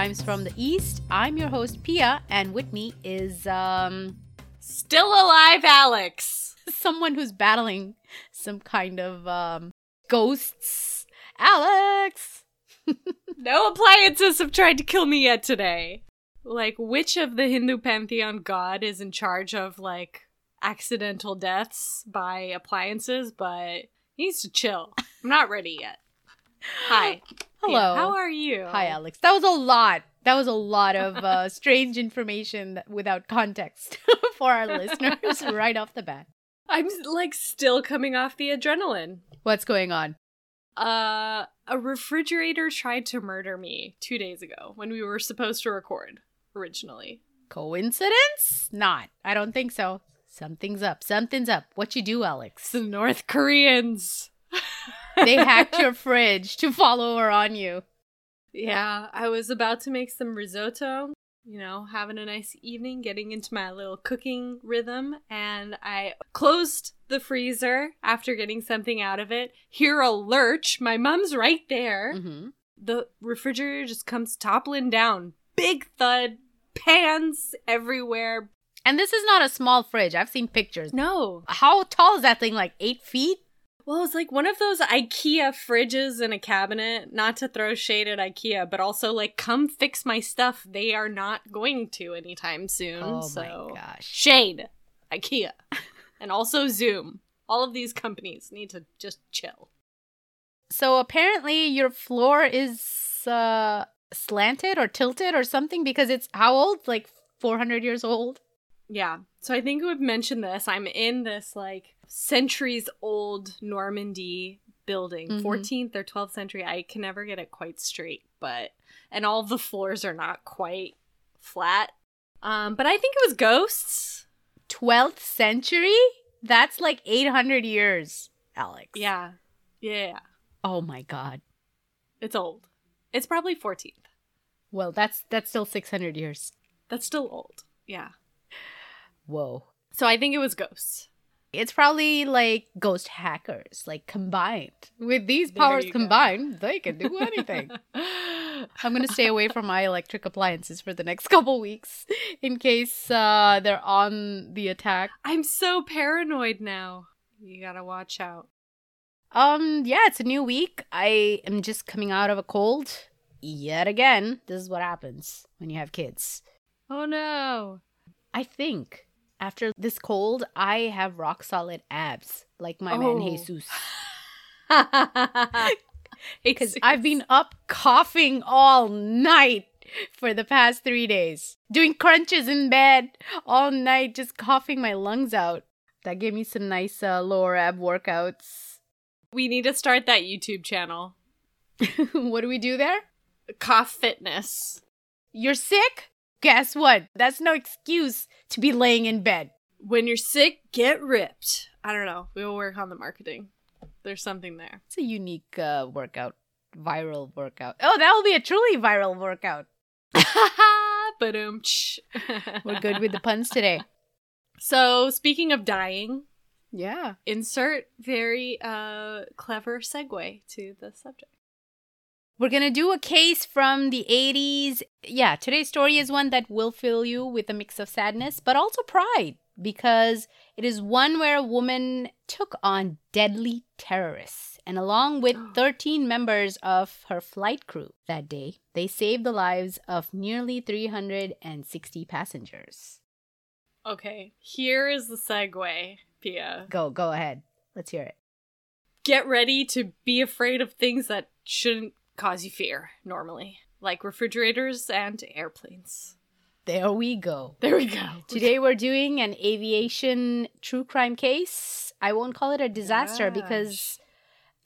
crimes from the East. I'm your host, Pia, and with me is um Still alive, Alex. someone who's battling some kind of um ghosts. Alex! No appliances have tried to kill me yet today. Like, which of the Hindu pantheon god is in charge of, like, accidental deaths by appliances? But he needs to chill. I'm not ready yet. Hi. Hello. How are you? Hi, Alex. That was a lot. That was a lot of uh, strange information that, without context for our listeners right off the bat. I'm, like, still coming off the adrenaline. What's going on? Uh, a refrigerator tried to murder me two days ago when we were supposed to record originally. Coincidence? Not. I don't think so. Something's up. Something's up. What you do, Alex? The North Koreans. They hacked your fridge to follow her on you. Yeah, I was about to make some risotto, you know, having a nice evening, getting into my little cooking rhythm, and I closed the freezer after getting something out of it. Hear a lurch. My mom's right there. Mm-hmm. The refrigerator just comes toppling down. Big thud, pans everywhere. And this is not a small fridge. I've seen pictures. No. How tall is that thing? Like eight feet? Well, it's like one of those IKEA fridges in a cabinet. Not to throw shade at IKEA, but also like, come fix my stuff. They are not going to anytime soon. Oh so. my gosh. Shade, IKEA, and also Zoom. All of these companies need to just chill. So apparently your floor is uh slanted or tilted or something because it's how old? Like 400 years old? Yeah. So I think we've mentioned this. I'm in this like centuries old Normandy building, Mhm. 14th or 12th century. I can never get it quite straight, but and all the floors are not quite flat. Um, but I think it was ghosts. 12th century? That's like 800 years, Alex. Yeah. Yeah. Oh my god. It's old. It's probably 14th. Well, that's that's still 600 years. That's still old. Yeah. Whoa. So I think it was ghosts. It's probably like ghost hackers, like combined. With these powers you go. combined, they can do anything. I'm gonna stay away from my electric appliances for the next couple weeks in case uh, they're on the attack. I'm so paranoid now. You gotta watch out. Um, yeah, it's a new week. I am just coming out of a cold. Yet again, this is what happens when you have kids. Oh no. I think after this cold, I have rock solid abs, like my man Oh. Jesus. Because Because I've been up coughing all night for the past three days, doing crunches in bed all night, just coughing my lungs out. That gave me some nice uh, lower ab workouts. we need to start that YouTube channel. what do we do there? Cough Fitness. You're sick? Guess what? That's no excuse to be laying in bed. When you're sick, get ripped. I don't know. We will work on the marketing. There's something there. It's a unique uh, workout, viral workout. Oh, that will be a truly viral workout. but We're good with the puns today. So speaking of dying, Yeah. insert very uh clever segue to the subject. We're going to do a case from the 80s. Yeah, today's story is one that will fill you with a mix of sadness, but also pride, because it is one where a woman took on deadly terrorists. And along with 13 members of her flight crew that day, they saved the lives of nearly 360 passengers. Okay, here is the segue, Pia. Go, go ahead. Let's hear it. Get ready to be afraid of things that shouldn't cause you fear normally, like refrigerators and airplanes. There we go. There we go. Today we're doing an aviation true crime case. I won't call it a disaster because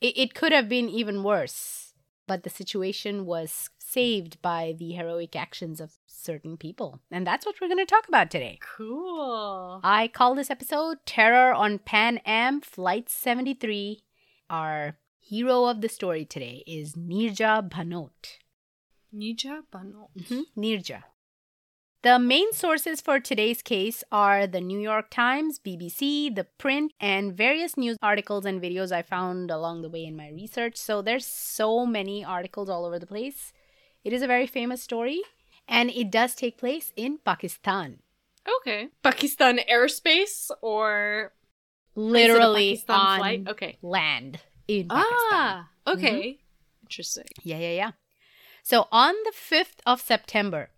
it, it could have been even worse. But the situation was saved by the heroic actions of certain people. And that's what we're going to talk about today. Cool. I call this episode Terror on Pan Am Flight 73. Our hero of the story today is Nirja Bhanot. Nija Bano. Mhm, Nirja. The main sources for today's case are the New York Times, BBC, the print, and various news articles and videos I found along the way in my research. So there's so many articles all over the place. It is a very famous story, and it does take place in Pakistan. Okay. Pakistan airspace or Literally Is it a Pakistan on flight? Okay. land in Pakistan. Ah, okay. Interesting. Yeah, yeah, yeah. So on the 5th of September,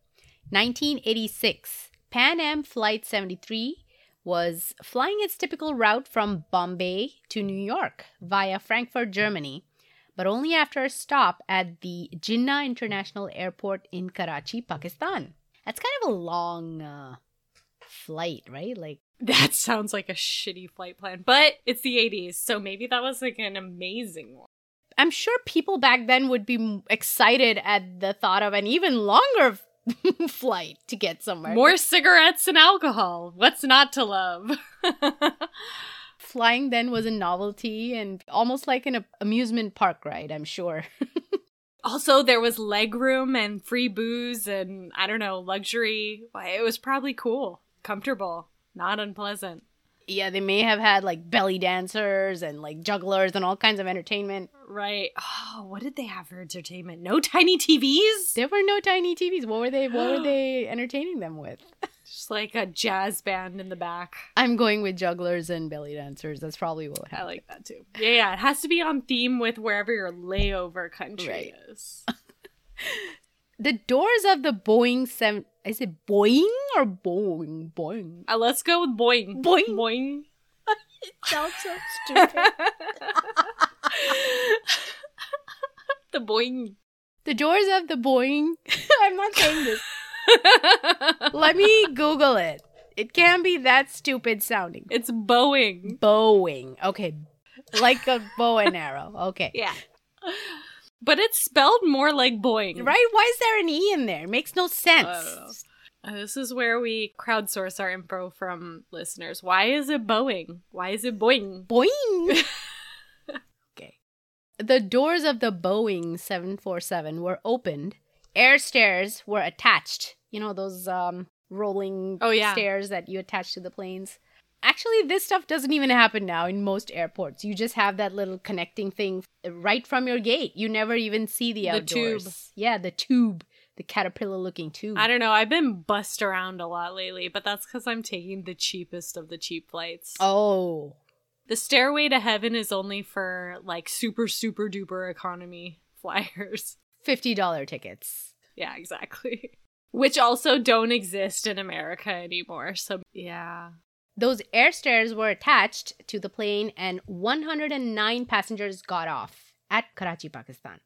1986, Pan Am Flight 73 was flying its typical route from Bombay to New York via Frankfurt, Germany, but only after a stop at the Jinnah International Airport in Karachi, Pakistan. That's kind of a long uh, flight, right? Like, That sounds like a shitty flight plan, but it's the 80s, so maybe that was like an amazing one. I'm sure people back then would be excited at the thought of an even longer flight to get somewhere. More cigarettes and alcohol. What's not to love? flying then was a novelty and almost like an amusement park ride, I'm sure. also, there was leg room and free booze and I don't know, luxury. Why, It was probably cool, comfortable, not unpleasant. yeah, they may have had like belly dancers and like jugglers and all kinds of entertainment. Right. Oh, what did they have for entertainment? No tiny TVs? There were no tiny TVs. What were they what were they entertaining them with? Just like a jazz band in the back. I'm going with jugglers and belly dancers. That's probably what I like that too. Yeah, yeah. It has to be on theme with wherever your layover country Right. is. The doors of the Boeing 7 is it boing or Boeing? Boing. Uh, let's go with boing. Boing. Boing. Sounds so stupid. the boing. the doors of the boing. I'm not saying this. Let me Google it. It can't be that stupid sounding. it's Boeing. Boeing. Okay. Like a bow and arrow. Okay. Yeah. But it's spelled more like boing. Right? Why is there an E in there? It makes no sense. I don't know. Uh, this is where we crowdsource our info from listeners. Why is it Boeing? Why is it boing? Boing. okay. The doors of the Boeing 747 were opened. Air stairs were attached. You know, those um, rolling Oh, yeah. stairs that you attach to the planes. Actually, this stuff doesn't even happen now in most airports. You just have that little connecting thing right from your gate. You never even see the The outdoors. tube. Yeah, the tube. The caterpillar looking tube. I don't know. I've been bussed around a lot lately, but that's because I'm taking the cheapest of the cheap flights. Oh. The stairway to heaven is only for like super, super duper economy flyers. $50 tickets. Yeah, exactly. Which also don't exist in America anymore. So, yeah. Those air stairs were attached to the plane, and 109 passengers got off at Karachi, Pakistan.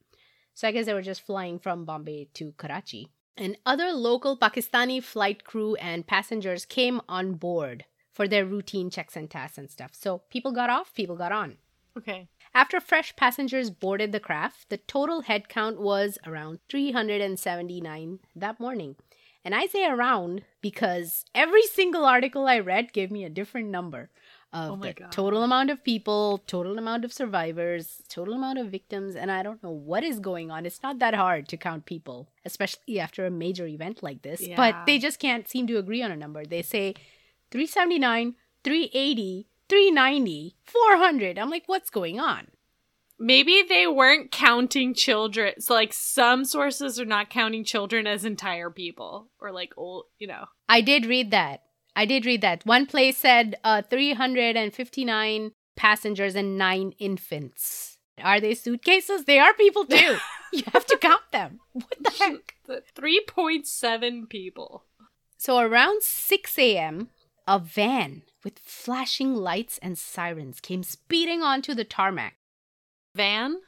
So I guess they were just flying from Bombay to Karachi. And other local Pakistani flight crew and passengers came on board for their routine checks and tasks and stuff. So people got off, people got on. Okay. After fresh passengers boarded the craft, the total headcount was around 379 that morning. And I say around because every single article I read gave me a different number of Oh the God. total amount of people, total amount of survivors, total amount of victims, and I don't know what is going on. It's not that hard to count people, especially after a major event like this. Yeah. But they just can't seem to agree on a number. They say 379, 380, 390, 400. I'm like, what's going on? Maybe they weren't counting children. So, like, some sources are not counting children as entire people or like old, you know. I did read that. I did read that. One place said uh, 359 passengers and nine infants. Are they suitcases? They are people too. you have to count them. What the heck? The 3.7 people. So around 6 a.m., a van with flashing lights and sirens came speeding onto the tarmac. Van?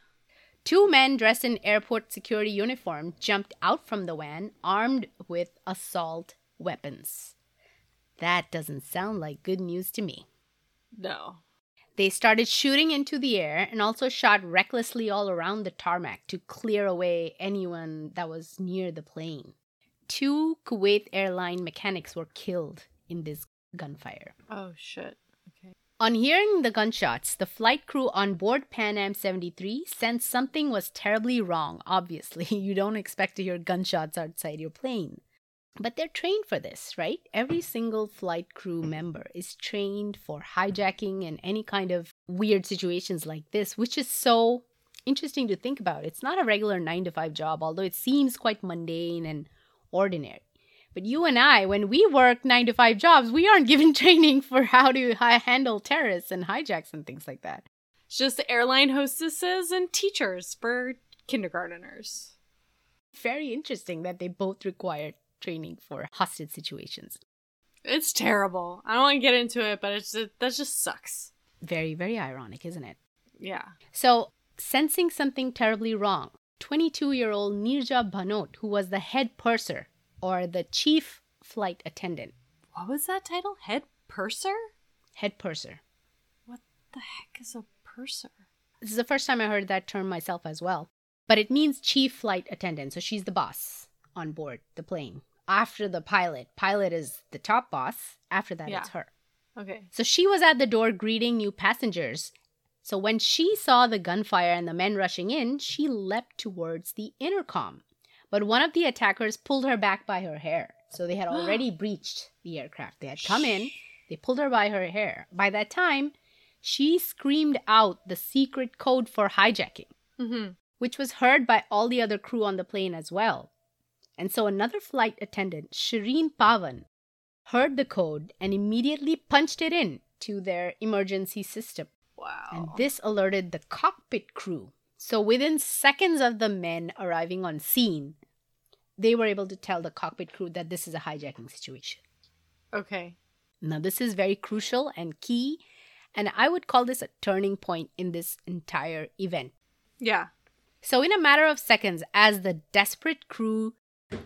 Two men dressed in airport security uniform jumped out from the van armed with assault weapons. That doesn't sound like good news to me. No. They started shooting into the air and also shot recklessly all around the tarmac to clear away anyone that was near the plane. Two Kuwait airline mechanics were killed in this gunfire. Oh, shit. On hearing the gunshots, the flight crew on board Pan Am 73 sensed something was terribly wrong. Obviously, you don't expect to hear gunshots outside your plane. But they're trained for this, right? Every single flight crew member is trained for hijacking and any kind of weird situations like this, which is so interesting to think about. It's not a regular nine to five job, although it seems quite mundane and ordinary. But you and I, when we work nine to five jobs, we aren't given training for how to hi- handle terrorists and hijacks and things like that. It's just airline hostesses and teachers for kindergarteners. Very interesting that they both require training for hostage situations. It's terrible. I don't want to get into it, but it's it, that just sucks. Very, very ironic, isn't it? Yeah. So, sensing something terribly wrong, 22 year old Nirja Bhanot, who was the head purser or the chief flight attendant, What was that title? Head purser? head purser. What the heck is a purser? This is the first time I heard that term myself as well. But it means chief flight attendant. So she's the boss on board the plane. After the pilot, pilot is the top boss. After that, Yeah. it's her. Okay. So she was at the door greeting new passengers. So when she saw the gunfire and the men rushing in, she leapt towards the intercom. But one of the attackers pulled her back by her hair. So they had already breached the aircraft. They had come in, they pulled her by her hair. By that time, she screamed out the secret code for hijacking, Mm-hmm. which was heard by all the other crew on the plane as well. And so another flight attendant, Shireen Pavan, heard the code and immediately punched it in to their emergency system. Wow. And this alerted the cockpit crew. So within seconds of the men arriving on scene, they were able to tell the cockpit crew that this is a hijacking situation. okay. Now, this is very crucial and key, and I would call this a turning point in this entire event. Yeah. So, in a matter of seconds, as the desperate crew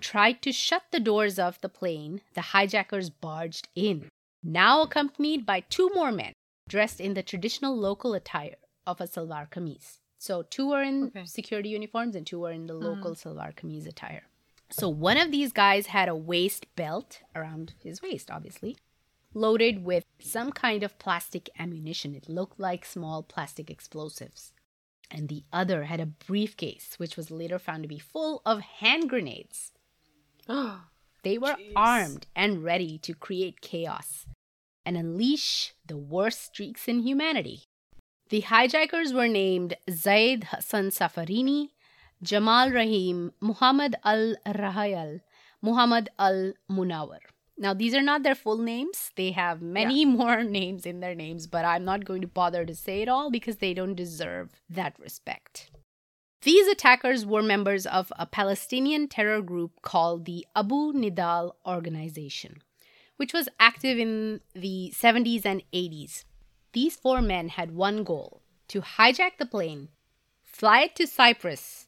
tried to shut the doors of the plane, the hijackers barged in, now accompanied by two more men dressed in the traditional local attire of a salwar kameez. So, two were in Okay. security uniforms and two were in the mm-hmm. local salwar kameez attire. So, one of these guys had a waist belt around his waist, obviously, loaded with some kind of plastic ammunition. It looked like small plastic explosives and the other had a briefcase, which was later found to be full of hand grenades. They were Jeez. armed and ready to create chaos and unleash the worst streaks in humanity. The hijackers were named Zaid Hassan Safarini, Jamal Rahim, Muhammad al Rahayal, Muhammad al Munawar. Now, these are not their full names. They have many more names in their names, but I'm not going to bother to say it all because they don't deserve that respect. These attackers were members of a Palestinian terror group called the Abu Nidal Organization, which was active in the 70s and 80s. These four men had one goal to hijack the plane, fly it to Cyprus,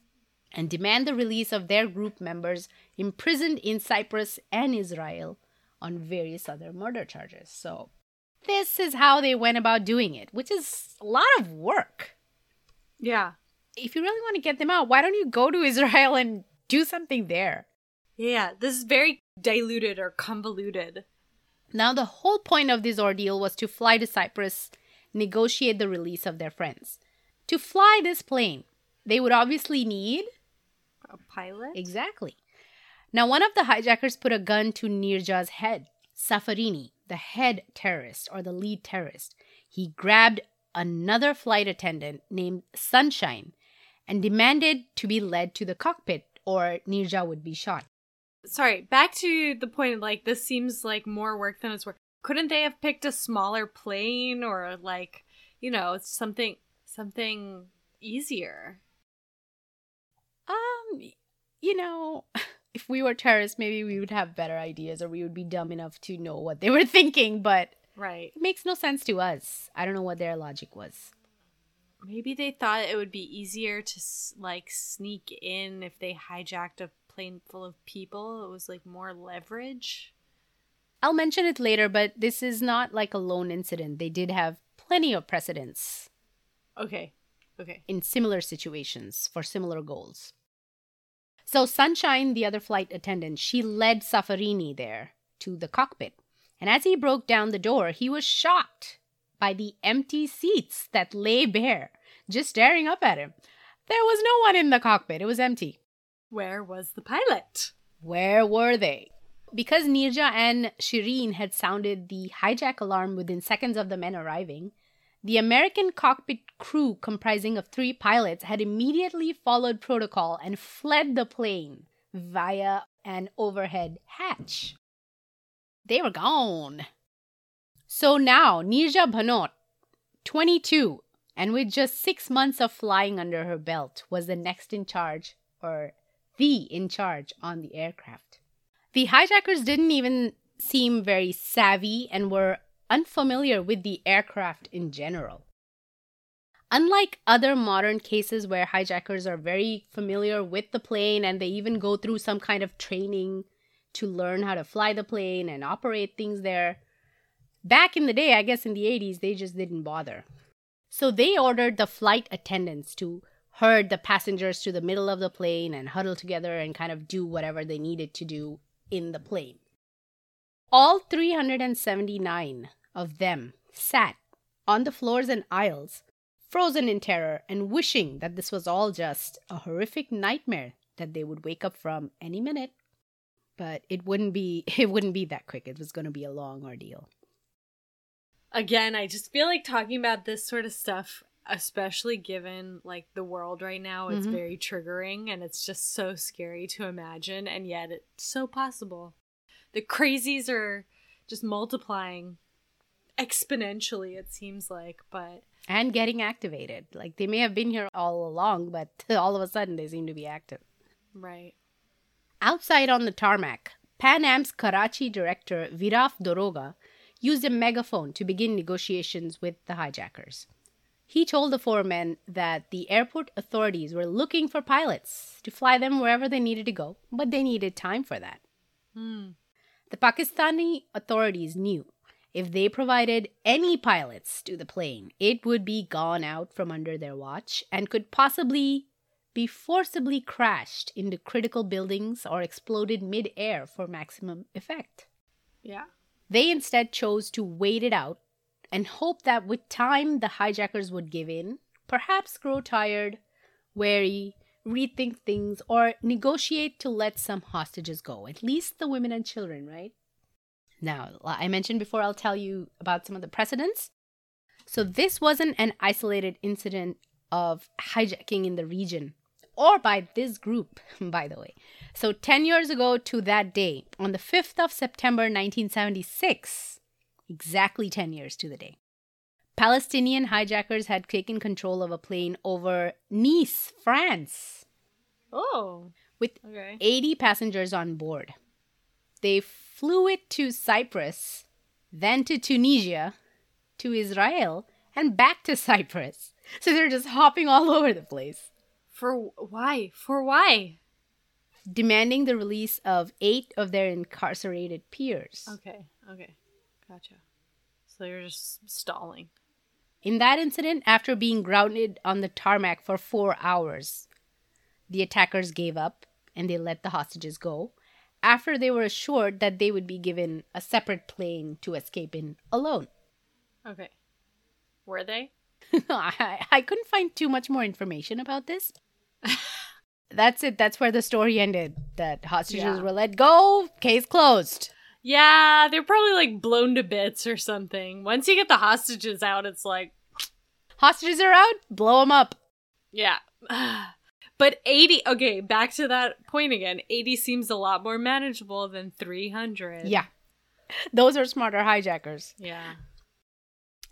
and demand the release of their group members imprisoned in Cyprus and Israel on various other murder charges. So, this is how they went about doing it, which is a lot of work. Yeah. If you really want to get them out, why don't you go to Israel and do something there? Yeah. This is very diluted or convoluted. Now, the whole point of this ordeal was to fly to Cyprus, negotiate the release of their friends. To fly this plane, they would obviously need A pilot? Exactly. Now, one of the hijackers put a gun to Nirja's head. Safarini, the head terrorist or the lead terrorist, he grabbed another flight attendant named Sunshine and demanded to be led to the cockpit or Nirja would be shot. Sorry, back to the point like this seems like more work than it's worth. Couldn't they have picked a smaller plane or like, you know, something something easier? Um, you know, if we were terrorists, maybe we would have better ideas or we would be dumb enough to know what they were thinking, but Right. it makes no sense to us. I don't know what their logic was. Maybe they thought it would be easier to like sneak in if they hijacked a plane full of people. It was like more leverage. I'll mention it later, but this is not like a lone incident. They did have plenty of precedents Okay. Okay. in similar situations for similar goals. So, Sunshine, the other flight attendant, she led Safarini there to the cockpit. And as he broke down the door, he was shocked by the empty seats that lay bare, just staring up at him. There was no one in the cockpit, it was empty. Where was the pilot? Where were they? Because Nirja and Shireen had sounded the hijack alarm within seconds of the men arriving, The American cockpit crew, comprising of three pilots, had immediately followed protocol and fled the plane via an overhead hatch. They were gone. So now, Nirja Bhanot, 22, and with just six months of flying under her belt, was the next in charge, or the in charge on the aircraft. The hijackers didn't even seem very savvy and were unfamiliar with the aircraft in general. Unlike other modern cases where hijackers are very familiar with the plane and they even go through some kind of training to learn how to fly the plane and operate things there, back in the day, I guess in the 80s, they just didn't bother. So they ordered the flight attendants to herd the passengers to the middle of the plane and huddle together and kind of do whatever they needed to do in the plane. All 379 of them sat on the floors and aisles frozen in terror and wishing that this was all just a horrific nightmare that they would wake up from any minute. But it wouldn't be it wouldn't be that quick. It was going to be a long ordeal. Again, I just feel like talking about this sort of stuff especially given like the world right now it's mm-hmm. very triggering and it's just so scary to imagine and yet it's so possible the crazies are just multiplying exponentially it seems like but and getting activated. Like they may have been here all along, but all of a sudden they seem to be active. Right. Outside on the tarmac, Pan Am's Karachi director Viraf Daroga used a megaphone to begin negotiations with the hijackers. He told the four men that the airport authorities were looking for pilots to fly them wherever they needed to go, but they needed time for that. Hmm. The Pakistani authorities knew if they provided any pilots to the plane, it would be gone out from under their watch and could possibly be forcibly crashed into critical buildings or exploded mid-air for maximum effect. Yeah. They instead chose to wait it out and hope that with time the hijackers would give in, perhaps grow tired, wary, rethink things, or negotiate to let some hostages go, at least the women and children, right? Now, I mentioned before, I'll tell you about some of the precedents. So, this wasn't an isolated incident of hijacking in the region or by this group, by the way. So, 10 years ago to that day, on the 5th of September 1976, exactly 10 years to the day, Palestinian hijackers had taken control of a plane over Nice, France. Oh. With okay. 80 passengers on board. They flew it to Cyprus, then to Tunisia, to Israel, and back to Cyprus. So they're just hopping all over the place. For why? For why? Demanding the release of eight of their incarcerated peers. Okay, okay. Gotcha. So they're just stalling. In that incident, after being grounded on the tarmac for four hours, the attackers gave up and they let the hostages go after they were assured that they would be given a separate plane to escape in alone. Okay. Were they? I, I couldn't find too much more information about this. That's it. That's where the story ended. That hostages yeah. were let go, case closed. Yeah, they're probably like blown to bits or something. Once you get the hostages out, it's like. Hostages are out, blow them up. Yeah. But 80, okay, back to that point again. 80 seems a lot more manageable than 300. Yeah. Those are smarter hijackers. Yeah.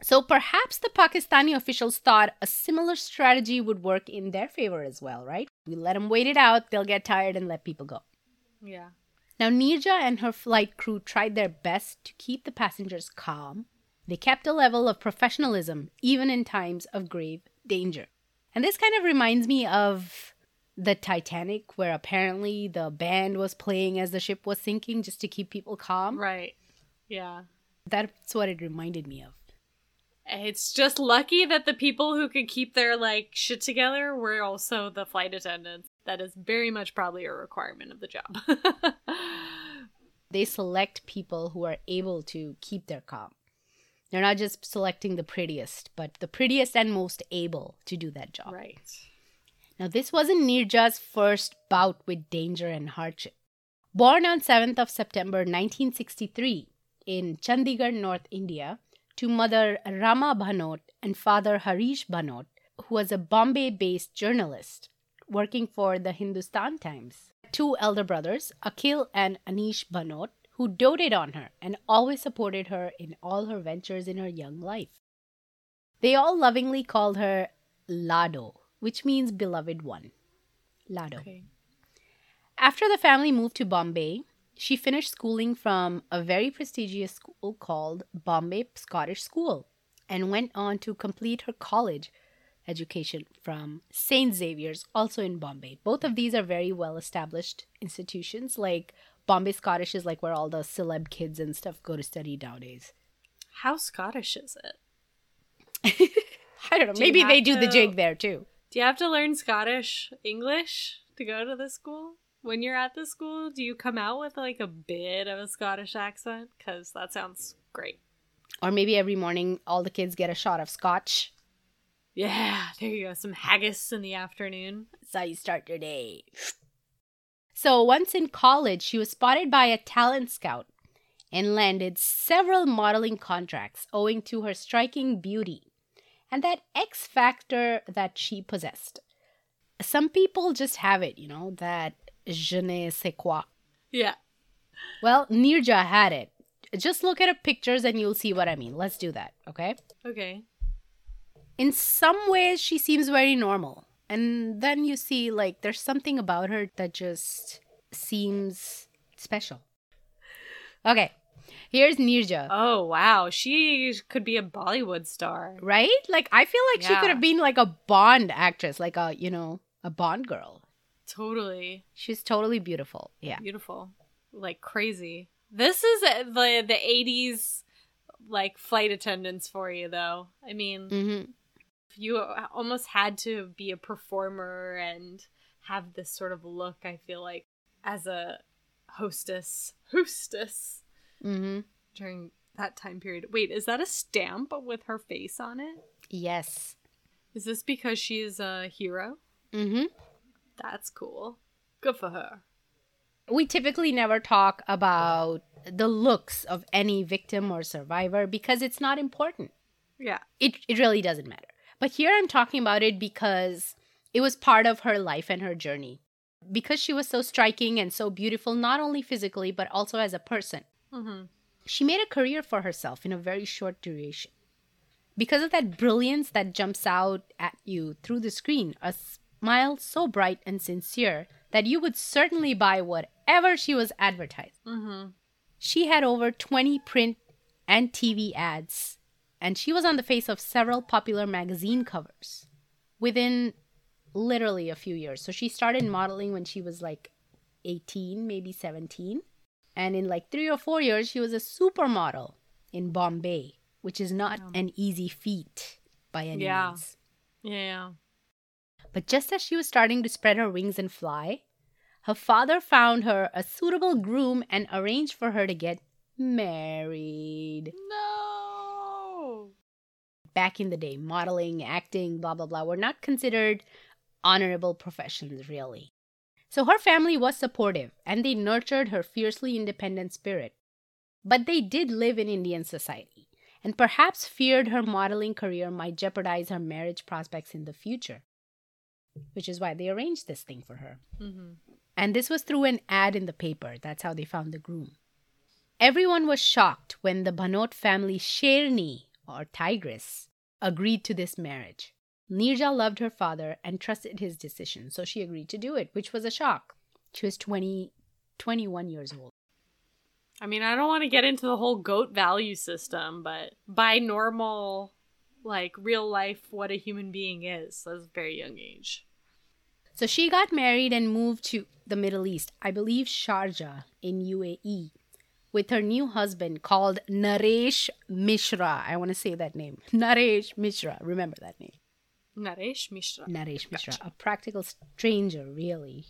So perhaps the Pakistani officials thought a similar strategy would work in their favor as well, right? We let them wait it out, they'll get tired and let people go. Yeah. Now, Nirja and her flight crew tried their best to keep the passengers calm. They kept a level of professionalism even in times of grave danger. And this kind of reminds me of the Titanic, where apparently the band was playing as the ship was sinking just to keep people calm. Right. Yeah. That's what it reminded me of. It's just lucky that the people who could keep their like shit together were also the flight attendants. That is very much probably a requirement of the job. they select people who are able to keep their calm. They're not just selecting the prettiest, but the prettiest and most able to do that job. Right. Now, this wasn't Nirja's first bout with danger and hardship. Born on 7th of September 1963 in Chandigarh, North India, to mother Rama Bhanot and father Harish Bhanot, who was a Bombay based journalist working for the Hindustan Times. Two elder brothers, Akhil and Anish Bhanot, who doted on her and always supported her in all her ventures in her young life. They all lovingly called her Lado, which means beloved one. Lado. Okay. After the family moved to Bombay, she finished schooling from a very prestigious school called Bombay Scottish School and went on to complete her college education from St. Xavier's, also in Bombay. Both of these are very well established institutions. Like Bombay Scottish is like where all the celeb kids and stuff go to study nowadays. How Scottish is it? I don't know. Do Maybe they have do the jig there too. Do you have to learn Scottish English to go to the school? When you're at the school, do you come out with like a bit of a Scottish accent? Because that sounds great. Or maybe every morning all the kids get a shot of scotch. Yeah, there you go. Some haggis in the afternoon. That's how you start your day. So once in college, she was spotted by a talent scout and landed several modeling contracts owing to her striking beauty and that X factor that she possessed. Some people just have it, you know, that je ne sais quoi. Yeah. Well, Nirja had it. Just look at her pictures and you'll see what I mean. Let's do that, okay? Okay. in some ways she seems very normal and then you see like there's something about her that just seems special okay here's nirja. Oh wow, she could be a Bollywood star. right? Like i feel like she could have been like a bond actress like a you know a bond girl. Totally. She's totally beautiful. Yeah. Beautiful, like crazy. This is the the '80s like flight attendants for you, though. I mean, hmm you almost had to be a performer and have this sort of look. I feel like as a hostess, hostess hmm during that time period. Wait, is that a stamp with her face on it? yes Is this because she is a hero? hmm That's cool. Good for her. we typically never talk about the looks of any victim or survivor because it's not important Yeah. it, it really doesn't matter. But here I'm talking about it because it was part of her life and her journey. Because she was so striking and so beautiful, not only physically, but also as a person. Mm-hmm. She made a career for herself in a very short duration. Because of that brilliance that jumps out at you through the screen, a smile so bright and sincere that you would certainly buy whatever she was advertising. Mm-hmm. She had over 20 print and TV ads, and she was on the face of several popular magazine covers within literally a few years. So she started modeling when she was like 18, maybe 17. And in like three or four years, she was a supermodel in Bombay, which is not Wow. an easy feat by any Yeah. means. Yeah. But just as she was starting to spread her wings and fly, her father found her a suitable groom and arranged for her to get married. No. Back in the day, modeling, acting, blah, blah, blah, were not considered honorable professions, really. So her family was supportive and they nurtured her fiercely independent spirit. But they did live in Indian society and perhaps feared her modeling career might jeopardize her marriage prospects in the future, which is why they arranged this thing for her. Mm-hmm. And this was through an ad in the paper. That's how they found the groom. Everyone was shocked when the Bhanot family Sherni, or tigress, agreed to this marriage. Nirja loved her father and trusted his decision, so she agreed to do it, which was a shock. She was 20, 21 years old. I mean, I don't want to get into the whole goat value system, but by normal, like real life, what a human being is, that's a very young age. So she got married and moved to the Middle East, I believe Sharjah in UAE, with her new husband called Naresh Mishra. I want to say that name. Naresh Mishra. Remember that name. Naresh Mishra. Naresh Mishra, Gotcha. a practical stranger, really.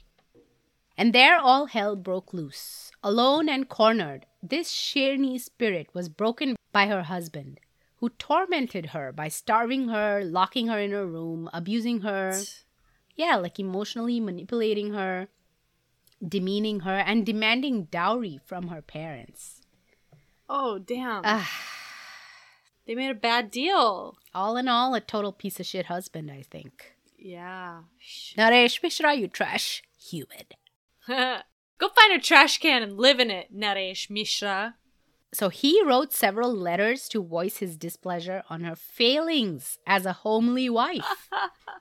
And there all hell broke loose. Alone and cornered, this Sherni spirit was broken by her husband, who tormented her by starving her, locking her in her room, abusing her. Yeah, like emotionally manipulating her, demeaning her, and demanding dowry from her parents. Oh, damn. Ah. They made a bad deal. All in all, a total piece of shit husband, I think. Yeah. Naresh Mishra, you trash human. Go find a trash can and live in it, Naresh Mishra. So he wrote several letters to voice his displeasure on her failings as a homely wife.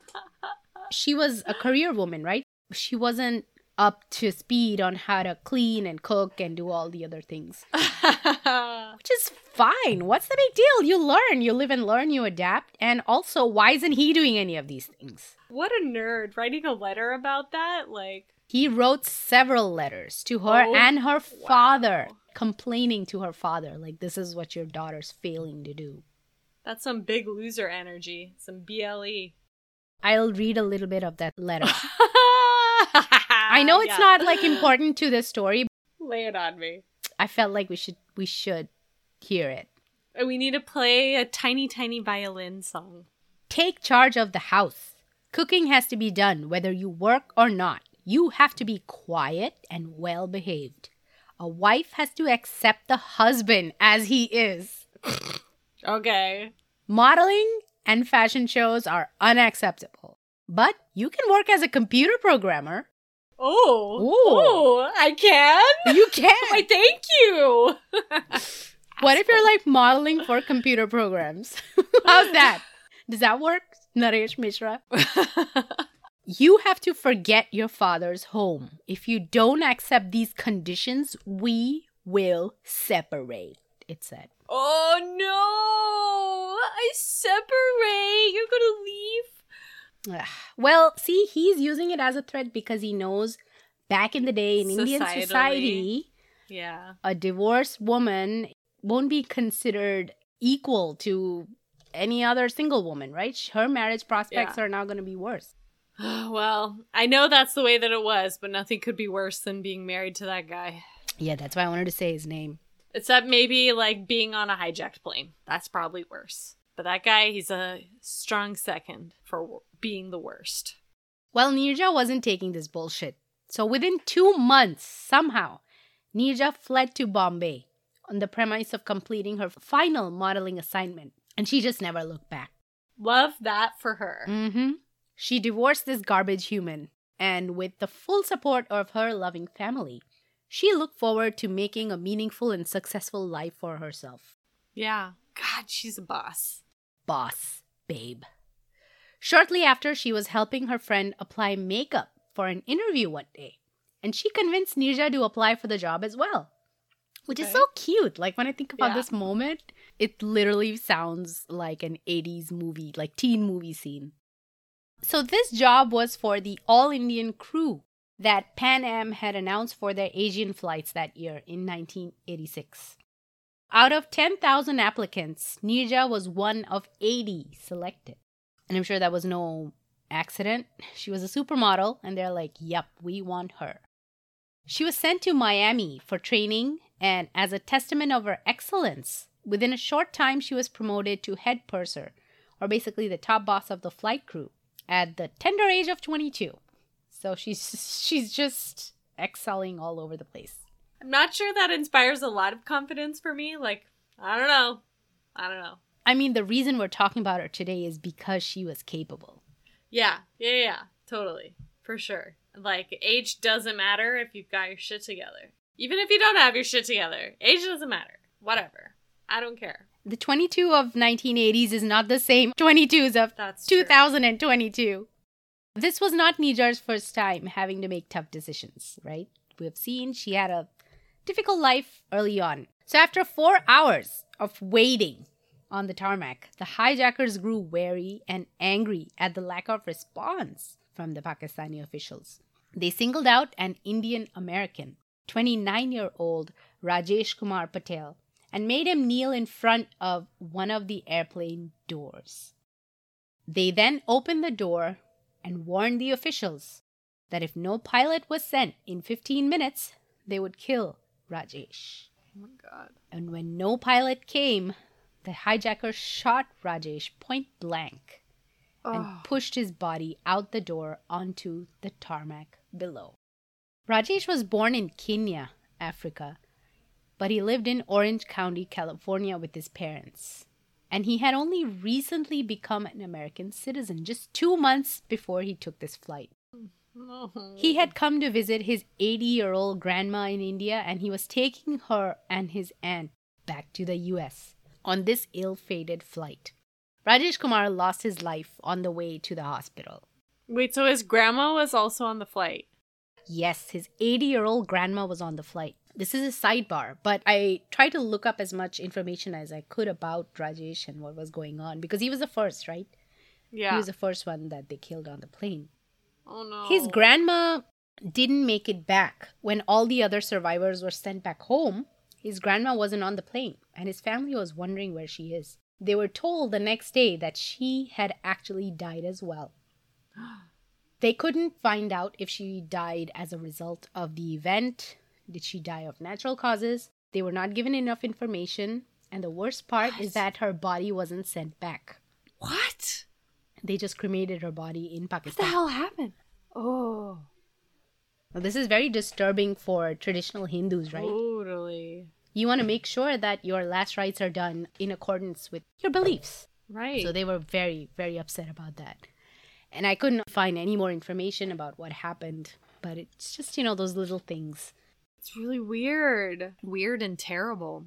she was a career woman, right? She wasn't up to speed on how to clean and cook and do all the other things. Which is fine. What's the big deal? You learn, you live and learn, you adapt. And also, why isn't he doing any of these things? what a nerd writing a letter about that. Like, He wrote several letters to her Oh, and her father, wow. complaining to her father, like, this is what your daughter's failing to do. that's some big loser energy. Some. BLE. I'll read a little bit of that letter. I know it's Yeah. not like important to the story. Lay it on me. I felt like we should we should hear it. Uh, we need to play a tiny, tiny violin song. Take charge of the house. Cooking has to be done whether you work or not. You have to be quiet and well behaved. A wife has to accept the husband as he is. Okay. Modeling and fashion shows are unacceptable. But you can work as a computer programmer. Oh. Ooh. Oh, I can? You can. Why, thank you. What if you're like modeling for computer programs? How's that? Does that work? Naresh Mishra. You have to forget your father's home. If you don't accept these conditions, we will separate, it said. oh no! I separate. You're gonna leave. Ugh. Well, see, he's using it as a threat because he knows back in the day in Indian society, Yeah. a divorced woman won't be considered equal to any other single woman, right? Her marriage prospects Yeah. are now going to be worse. Well, I know that's the way that it was, but nothing could be worse than being married to that guy. Yeah, that's why I wanted to say his name. Except maybe like being on a hijacked plane. That's probably worse. But that guy, he's a strong second for being the worst. Well, Nirja wasn't taking this bullshit. So within two months, somehow, Nirja fled to Bombay on the premise of completing her final modeling assignment. And she just never looked back. Love that for her. Mm-hmm. She divorced this garbage human, and with the full support of her loving family, she looked forward to making a meaningful and successful life for herself. Yeah. God, she's a boss. Boss, babe. Shortly after, she was helping her friend apply makeup for an interview one day, and she convinced Nirja to apply for the job as well. Which is so cute. Like when I think about Yeah. this moment, it literally sounds like an 80s movie, like teen movie scene. So this job was for the all Indian crew that Pan Am had announced for their Asian flights that year in 1986. Out of 10,000 applicants, Nirja was one of 80 selected. And I'm sure that was no accident. She was a supermodel, and they're like, yep, we want her. She was sent to Miami for training, and as a testament of her excellence, within a short time, she was promoted to head purser, or basically the top boss of the flight crew, at the tender age of 22. So she's she's just excelling all over the place. I'm not sure that inspires a lot of confidence for me. Like, I don't know. I don't know. I mean, the reason we're talking about her today is because she was capable. Yeah, yeah, yeah, totally. For sure. Like, age doesn't matter if you've got your shit together. Even if you don't have your shit together, age doesn't matter. Whatever. I don't care. The 22 of 1980s is not the same 22s of That's true. 2022. This was not Nijar's first time having to make tough decisions, right? We have seen she had a difficult life early on. So after four hours of waiting on the tarmac, the hijackers grew wary and angry at the lack of response from the Pakistani officials. They singled out an Indian American, 29 year old Rajesh Kumar Patel, and made him kneel in front of one of the airplane doors. They then opened the door and warned the officials that if no pilot was sent in 15 minutes, they would kill Rajesh. Oh my god. And when no pilot came, the hijackers shot Rajesh point blank and Oh. pushed his body out the door onto the tarmac below. Rajesh was born in Kenya, Africa, but he lived in Orange County, California with his parents. and he had only recently become an American citizen just two months before he took this flight. He had come to visit his 80 year old grandma in India, and he was taking her and his aunt back to the US on this ill fated flight. Rajesh Kumar lost his life on the way to the hospital. Wait, so his grandma was also on the flight? Yes, his 80 year old grandma was on the flight. This is a sidebar, but I tried to look up as much information as I could about Rajesh and what was going on because he was the first, right? Yeah. He was the first one that they killed on the plane. Oh no. His grandma didn't make it back when all the other survivors were sent back home. His grandma wasn't on the plane, and his family was wondering where she is. They were told the next day that she had actually died as well. They couldn't find out if she died as a result of the event. Did she die of natural causes? They were not given enough information. And the worst part is that her body wasn't sent back. What? They just cremated her body in Pakistan. What the hell happened? Oh. Now, this is very disturbing for traditional Hindus, right? Totally. You want to make sure that your last rites are done in accordance with your beliefs. Right. So they were very, very upset about that. And I couldn't find any more information about what happened, but it's just, you know, those little things. it's really weird. Weird and terrible.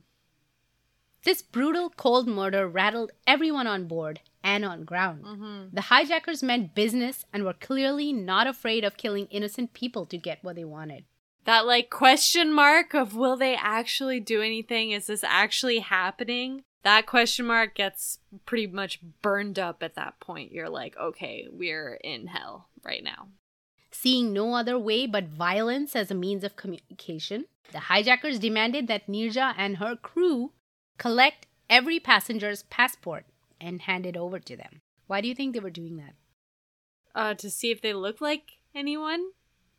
This brutal, cold murder rattled everyone on board and on ground. Mm-hmm. The hijackers meant business and were clearly not afraid of killing innocent people to get what they wanted. That like question mark of will they actually do anything? Is this actually happening? That question mark gets pretty much burned up at that point. You're like, okay, we're in hell right now. Seeing no other way but violence as a means of communication, the hijackers demanded that Nirja and her crew collect every passenger's passport and hand it over to them. Why do you think they were doing that? Uh, to see if they look like anyone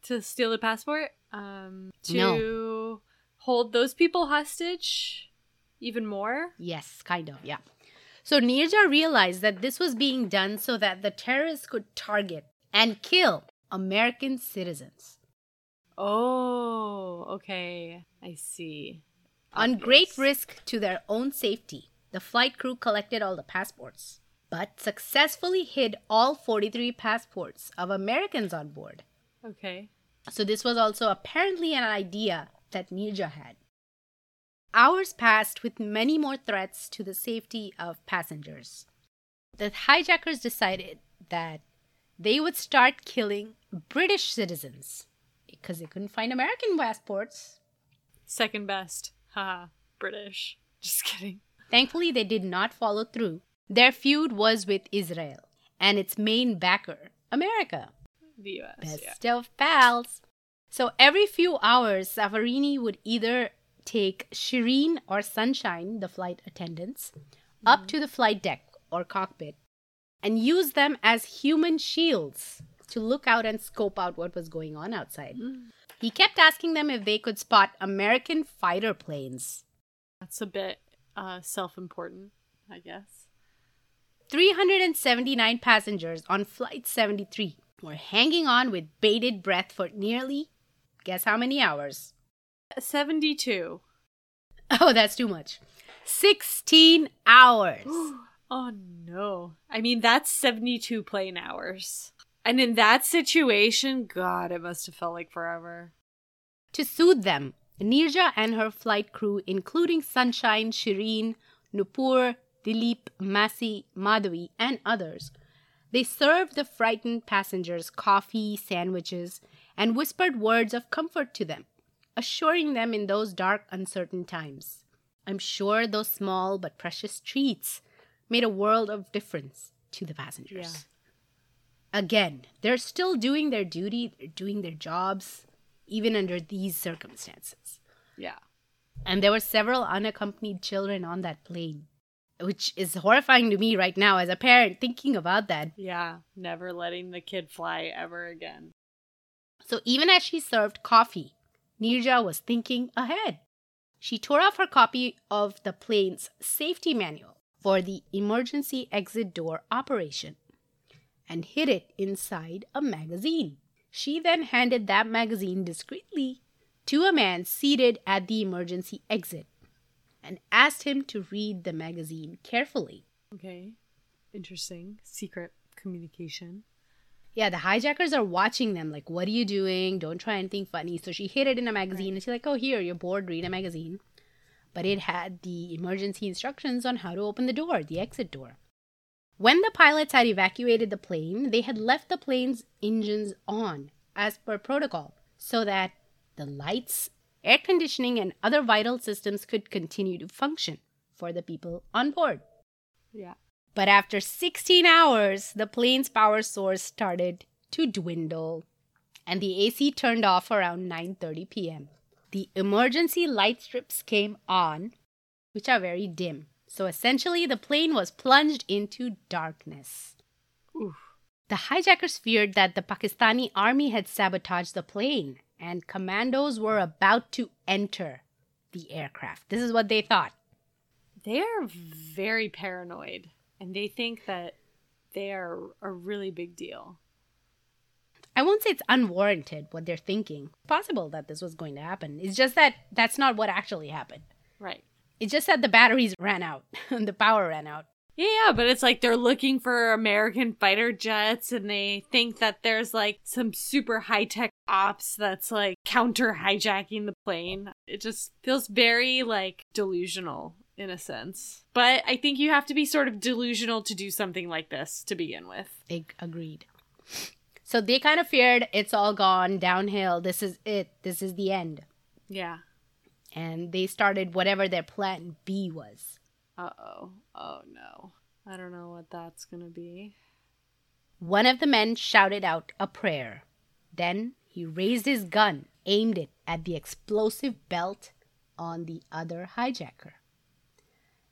to steal the passport. Um, to No. hold those people hostage even more. Yes, kind of, yeah. So Nirja realized that this was being done so that the terrorists could target and kill American citizens. Oh, okay. I see. On great risk to their own safety, the flight crew collected all the passports, but successfully hid all 43 passports of Americans on board. Okay. So, this was also apparently an idea that Nirja had. Hours passed with many more threats to the safety of passengers. The hijackers decided that they would start killing British citizens because they couldn't find American passports. Second best. Haha. British. Just kidding. Thankfully, they did not follow through. Their feud was with Israel and its main backer, America. The US. Best Yeah. of pals. So every few hours, Safarini would either take Shireen or Sunshine, the flight attendants, up to the flight deck or cockpit and use them as human shields to look out and scope out what was going on outside. Mm. He kept asking them if they could spot American fighter planes. That's a bit uh self-important, I guess. 379 passengers on Flight 73 were hanging on with bated breath for nearly, guess how many hours? 72. Oh, that's too much. 16 hours. Oh no. I mean, that's 72 plane hours. And in that situation, God, it must have felt like forever. to soothe them, Nirja and her flight crew, including Sunshine, Shireen, Nupur, Dilip, Masi, Madhavi, and others, they served the frightened passengers coffee, sandwiches, and whispered words of comfort to them, assuring them in those dark, uncertain times. I'm sure those small but precious treats made a world of difference to the passengers. Again, they're still doing their duty, they're doing their jobs, even under these circumstances. Yeah. And there were several unaccompanied children on that plane, which is horrifying to me right now as a parent thinking about that. Yeah. Never letting the kid fly ever again. So even as she served coffee, Nirja was thinking ahead. She tore off her copy of the plane's safety manual for the emergency exit door operation and hid it inside a magazine. She then handed that magazine discreetly to a man seated at the emergency exit and asked him to read the magazine carefully. Okay. Interesting. Secret communication. Yeah, the hijackers are watching them, like, what are you doing? Don't try anything funny. So she hid it in a magazine and she's like, oh, here, you're bored, read a magazine. But it had the emergency instructions on how to open the door, the exit door. When the pilots had evacuated the plane, they had left the plane's engines on, as per protocol, so that the lights, air conditioning, and other vital systems could continue to function for the people on board. Yeah. But after 16 hours, the plane's power source started to dwindle and the AC turned off around 9:30 p.m. The emergency light strips came on, which are very dim. So essentially the plane was plunged into darkness. Oof. The hijackers feared that the Pakistani army had sabotaged the plane and commandos were about to enter the aircraft. This is what they thought. They are very paranoid and they think that they are a really big deal. I won't say it's unwarranted what they're thinking. Possible that this was going to happen. It's just that that's not what actually happened. Right. It's just that the batteries ran out, and the power ran out. Yeah, but it's like they're looking for American fighter jets and they think that there's like some super high tech ops that's like counter hijacking the plane. It just feels very like delusional in a sense. But I think you have to be sort of delusional to do something like this to begin with. Ag- agreed. So they kind of feared it's all gone downhill. This is it. This is the end. Yeah. And they started whatever their plan B was. Uh oh. Oh no. I don't know what that's gonna be. One of the men shouted out a prayer. Then he raised his gun, aimed it at the explosive belt on the other hijacker.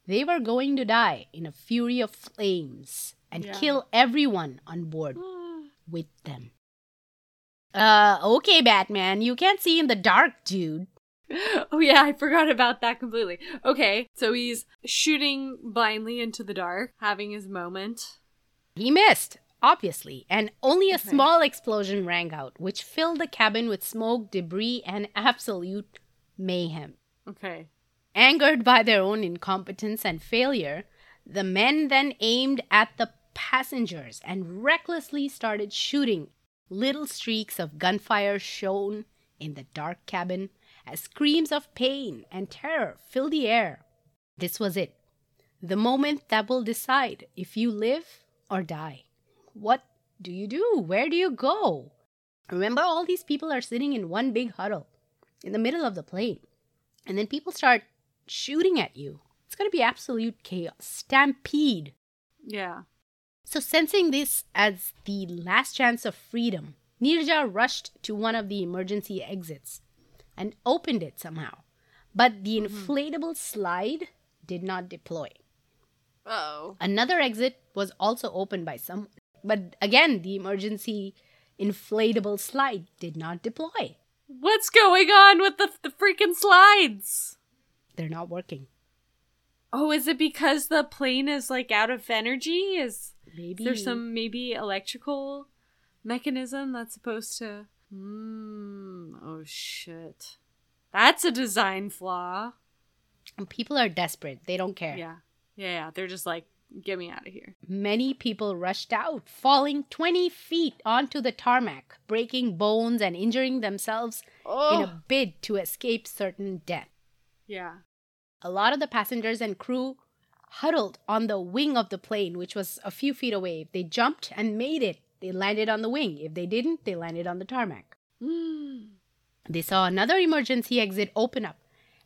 They were going to die in a fury of flames and Yeah. kill everyone on board with them. Uh, okay, Batman, you can't see in the dark, dude. oh yeah, I forgot about that completely. Okay, so he's shooting blindly into the dark, having his moment. He missed, obviously, and only a Okay. small explosion rang out, which filled the cabin with smoke, debris, and absolute mayhem. Okay. Angered by their own incompetence and failure, the men then aimed at the passengers and recklessly started shooting. Little streaks of gunfire shone in the dark cabin as screams of pain and terror filled the air. This was it. The moment that will decide if you live or die. What do you do? Where do you go? Remember, all these people are sitting in one big huddle in the middle of the plane. And then people start shooting at you. It's going to be absolute chaos. Stampede. Yeah. So, sensing this as the last chance of freedom, Nirja rushed to one of the emergency exits and opened it somehow. But the hmm. inflatable slide did not deploy. Oh. Another exit was also opened by someone. But again, the emergency inflatable slide did not deploy. What's going on with the the freaking slides? They're not working. Oh, is it because the plane is like out of energy? Is Maybe there some maybe electrical mechanism that's supposed to Hmm. Oh shit. That's a design flaw. And people are desperate. They don't care. Yeah. Yeah, yeah. They're just like, get me out of here. Many people rushed out, falling 20 feet onto the tarmac, breaking bones and injuring themselves in a bid to escape certain death. Yeah. A lot of the passengers and crew huddled on the wing of the plane, which was a few feet away. They jumped and made it, they landed on the wing. If they didn't, they landed on the tarmac. They saw another emergency exit open up,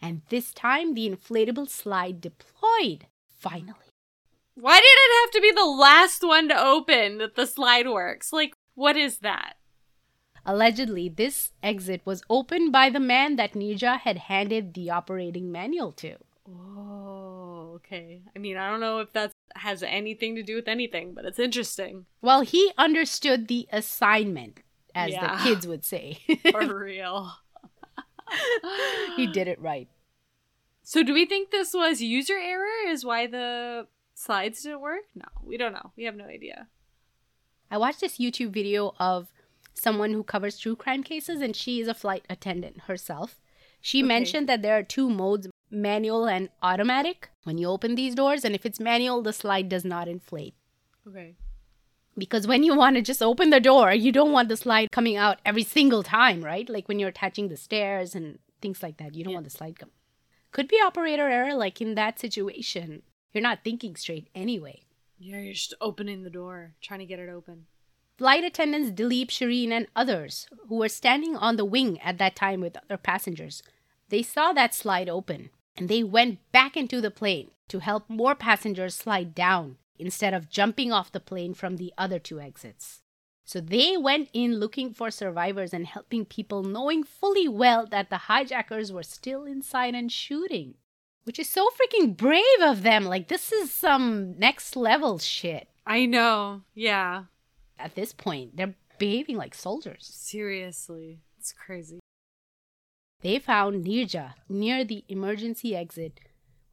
and this time the inflatable slide deployed. Finally. Why did it have to be the last one to open that the slide works? Like, what is that? Allegedly, this exit was opened by the man that Nirja had handed the operating manual to. Oh, okay. I mean, I don't know if that has anything to do with anything, but it's interesting. Well, he understood the assignment, as Yeah. the kids would say. For real. he did it right. So, do we think this was user error? Is why the slides didn't work? No, we don't know. We have no idea. I watched this YouTube video of someone who covers true crime cases, and she is a flight attendant herself. She Okay. mentioned that there are two modes manual and automatic when you open these doors. And if it's manual, the slide does not inflate. Okay. Because when you want to just open the door, you don't want the slide coming out every single time, right? Like when you're attaching the stairs and things like that. You don't Yeah. want the slide come. Could be operator error, like in that situation. You're not thinking straight anyway. Yeah, you're just opening the door, trying to get it open. Flight attendants Dilip, Shireen, and others who were standing on the wing at that time with other passengers, they saw that slide open and they went back into the plane to help more passengers slide down instead of jumping off the plane from the other two exits. So they went in looking for survivors and helping people, knowing fully well that the hijackers were still inside and shooting. Which is so freaking brave of them. Like, this is some next level shit. I know. Yeah. At this point, they're behaving like soldiers. Seriously. It's crazy. They found Nirja near the emergency exit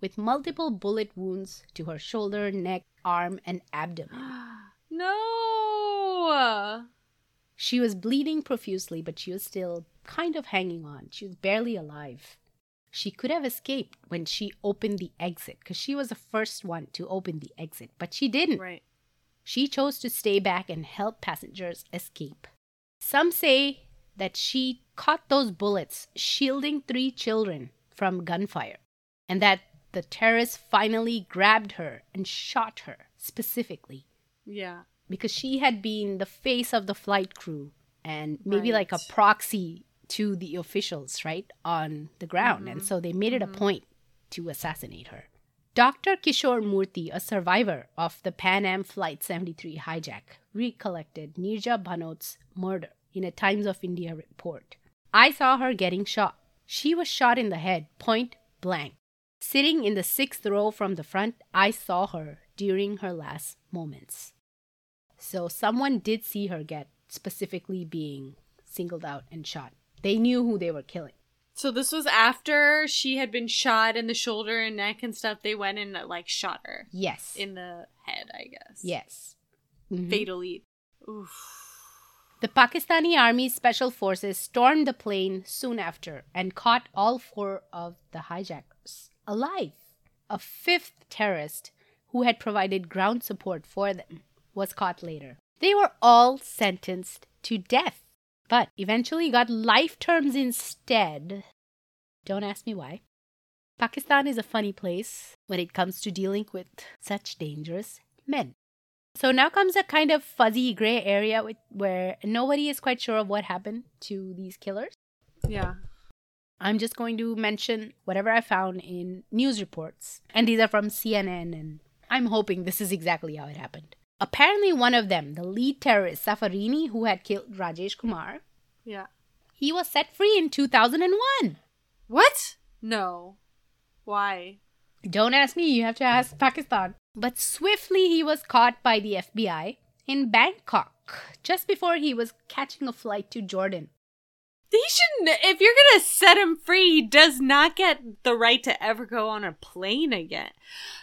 with multiple bullet wounds to her shoulder, neck, arm, and abdomen. no. She was bleeding profusely, but she was still kind of hanging on. She was barely alive. She could have escaped when she opened the exit because she was the first one to open the exit, but she didn't. Right. She chose to stay back and help passengers escape. Some say that she caught those bullets shielding three children from gunfire, and that the terrorist finally grabbed her and shot her specifically Yeah. because she had been the face of the flight crew and maybe like a proxy to the officials, right, on the ground. And mm-hmm. so they made it a mm-hmm. point to assassinate her. Dr. Kishore Murthy, a survivor of the Pan Am Flight 73 hijack, recollected Nirja Bhanot's murder in a Times of India report. I saw her getting shot. She was shot in the head, point blank. Sitting in the sixth row from the front, I saw her during her last moments. So someone did see her get specifically being singled out and shot. They knew who they were killing. So this was after she had been shot in the shoulder and neck and stuff. They went and like shot her Yes. in the head, I guess. yes. Mhm. Fatally. Oof. The Pakistani Army's Special Forces stormed the plane soon after and caught all four of the hijackers alive. A fifth terrorist who had provided ground support for them was caught later. They were all sentenced to death, but eventually got life terms instead. Don't ask me why. Pakistan is a funny place when it comes to dealing with such dangerous men. So now comes a kind of fuzzy gray area with, where nobody is quite sure of what happened to these killers. Yeah. I'm just going to mention whatever I found in news reports. And these are from CNN, and I'm hoping this is exactly how it happened. Apparently, one of them, the lead terrorist Safarini, who had killed Rajesh Kumar, Yeah. he was set free in 2001. What? No. Why? Don't ask me, you have to ask Pakistan. But swiftly he was caught by the FBI in Bangkok just before he was catching a flight to Jordan. He shouldn't. If you're gonna set him free, he does not get the right to ever go on a plane again.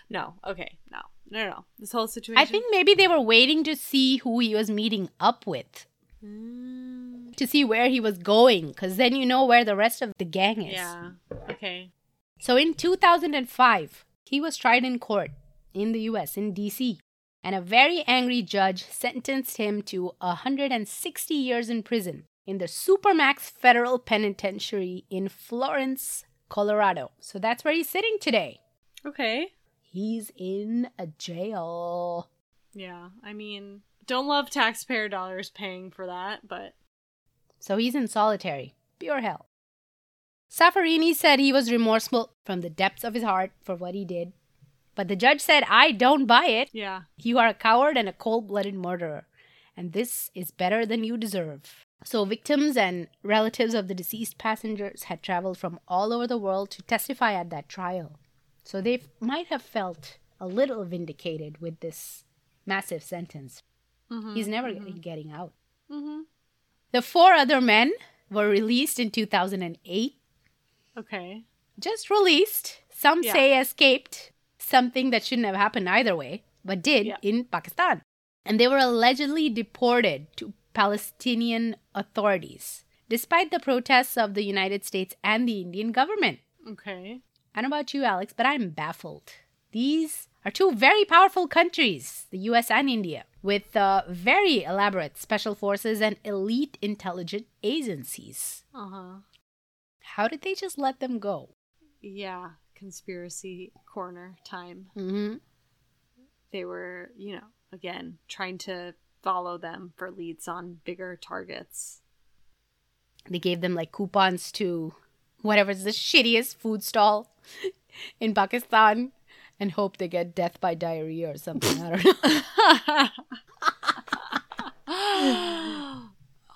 No. Okay. No. No. No. This whole situation. I think maybe they were waiting to see who he was meeting up with, Mm, to see where he was going, because then you know where the rest of the gang is. yeah. Okay. So in 2005, he was tried in court in the US, in DC, and a very angry judge sentenced him to 160 years in prison in the Supermax Federal Penitentiary in Florence, Colorado. So that's where he's sitting today. Okay. He's in a jail. Yeah. I mean, don't love taxpayer dollars paying for that, but So he's in solitary. Pure hell. Safarini said he was remorseful from the depths of his heart for what he did. But the judge said, I don't buy it. yeah. You are a coward and a cold blooded murderer, and this is better than you deserve. So, victims and relatives of the deceased passengers had traveled from all over the world to testify at that trial. So, they might have felt a little vindicated with this massive sentence. Mm-hmm. He's never getting out. Mm-hmm. The four other men were released in 2008. Okay. Just released. Some Yeah. say escaped, something that shouldn't have happened either way, but did Yeah. in Pakistan. And they were allegedly deported to Palestinian authorities, despite the protests of the United States and the Indian government. Okay. I don't know about you, Alex, but I'm baffled. These are two very powerful countries, the US and India, with uh, very elaborate special forces and elite intelligence agencies. Uh huh. How did they just let them go? Yeah. Conspiracy corner time. Mm-hmm. They were, you know, again, trying to follow them for leads on bigger targets. They gave them like coupons to whatever's the shittiest food stall in Pakistan and hope they get death by diarrhea or something. I don't know.